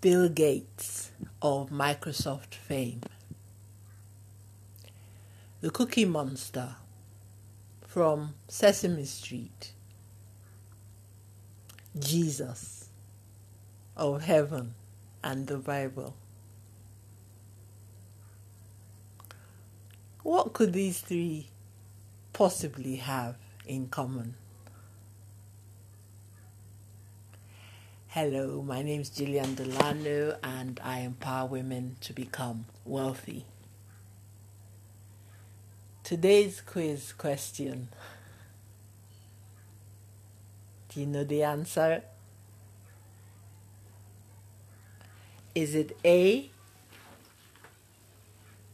Bill Gates of Microsoft fame, the Cookie Monster from Sesame Street, Jesus of heaven and the Bible. What could these three possibly have in common? Hello, my name is Gillian Delano and I empower women to become wealthy. Today's quiz question Do you know the answer? Is it A?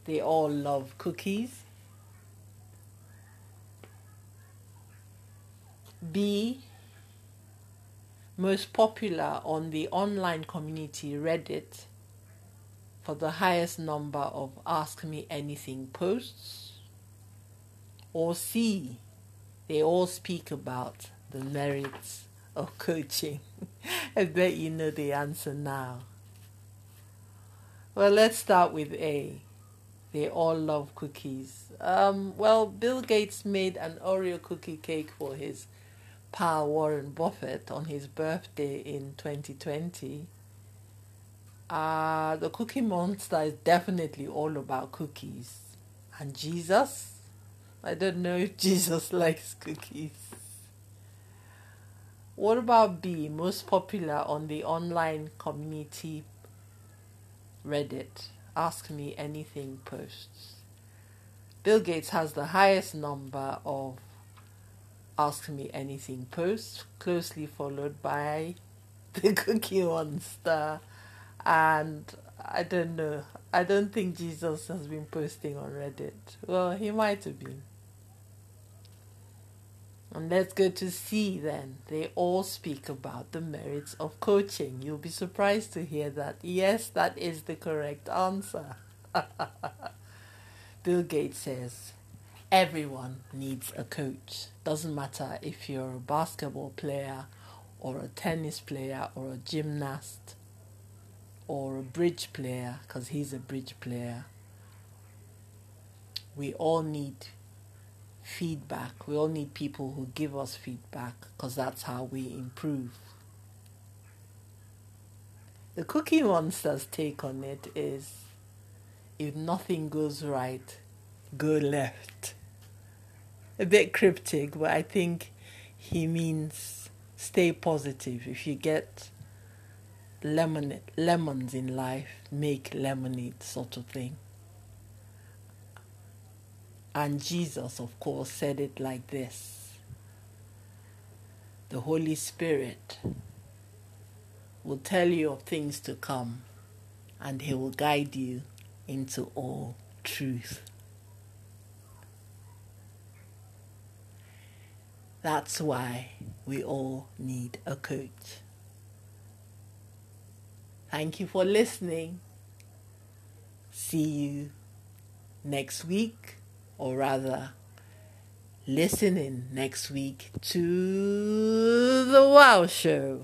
They all love cookies. B most popular on the online community Reddit for the highest number of Ask Me Anything posts. Or C, they all speak about the merits of coaching. I bet you know the answer now. Well, let's start with A. They all love cookies. Um, well, Bill Gates made an Oreo cookie cake for his Pa Warren Buffett on his birthday in 2020. Uh, the Cookie Monster is definitely all about cookies. And Jesus? I don't know if Jesus likes cookies. What about B, most popular on the online community Reddit? Ask Me Anything posts. Bill Gates has the highest number of Ask Me Anything post, closely followed by the Cookie Monster. And I don't know, I don't think Jesus has been posting on Reddit. Well, he might have been. And let's go to C then. They all speak about the merits of coaching. You'll be surprised to hear that. Yes, that is the correct answer. Bill Gates says, Everyone needs a coach. Doesn't matter if you're a basketball player or a tennis player or a gymnast or a bridge player, because he's a bridge player. We all need feedback. We all need people who give us feedback because that's how we improve. The Cookie Monster's take on it is if nothing goes right, go left a bit cryptic, but I think he means stay positive. If you get lemon lemons in life, make lemonade sort of thing. And Jesus, of course, said it like this The Holy Spirit will tell you of things to come, and He will guide you into all truth. That's why we all need a coach. Thank you for listening. See you next week, or rather, listening next week to The Wow Show.